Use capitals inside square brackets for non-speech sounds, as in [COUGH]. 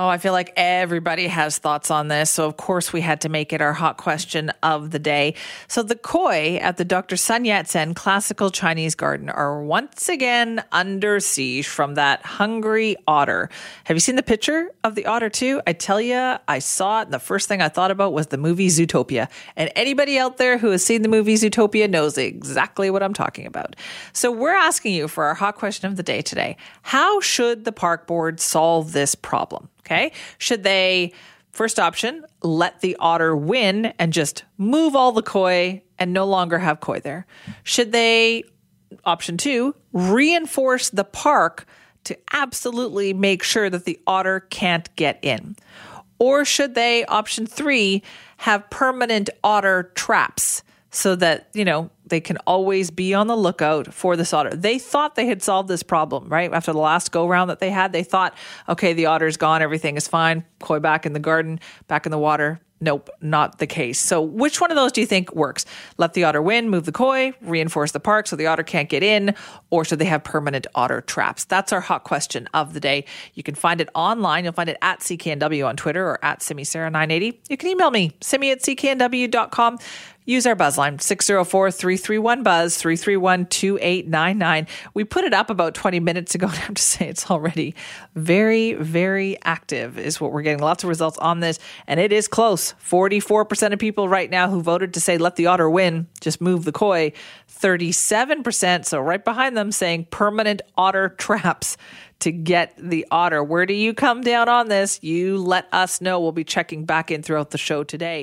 Oh, I feel like everybody has thoughts on this. So, of course, we had to make it our hot question of the day. So, the koi at the Dr. Sun Yat sen Classical Chinese Garden are once again under siege from that hungry otter. Have you seen the picture of the otter, too? I tell you, I saw it. And the first thing I thought about was the movie Zootopia. And anybody out there who has seen the movie Zootopia knows exactly what I'm talking about. So, we're asking you for our hot question of the day today How should the park board solve this problem? Okay. Should they, first option, let the otter win and just move all the koi and no longer have koi there? Should they, option two, reinforce the park to absolutely make sure that the otter can't get in? Or should they, option three, have permanent otter traps? So that, you know, they can always be on the lookout for this otter. They thought they had solved this problem, right? After the last go round that they had, they thought, okay, the otter's gone, everything is fine. Koi back in the garden, back in the water. Nope, not the case. So, which one of those do you think works? Let the otter win, move the koi, reinforce the park so the otter can't get in, or should they have permanent otter traps? That's our hot question of the day. You can find it online. You'll find it at CKNW on Twitter or at SimiSara980. You can email me, simi at CKNW.com use our buzz line 604 331 buzz 331 2899. We put it up about 20 minutes ago. [LAUGHS] And I have to say, it's already very, very active, is what we're getting. Lots of results on this. And it is close 44% of people right now who voted to say, let the otter win, just move the koi. 37%, so right behind them, saying permanent otter [LAUGHS] traps to get the otter. Where do you come down on this? You let us know. We'll be checking back in throughout the show today.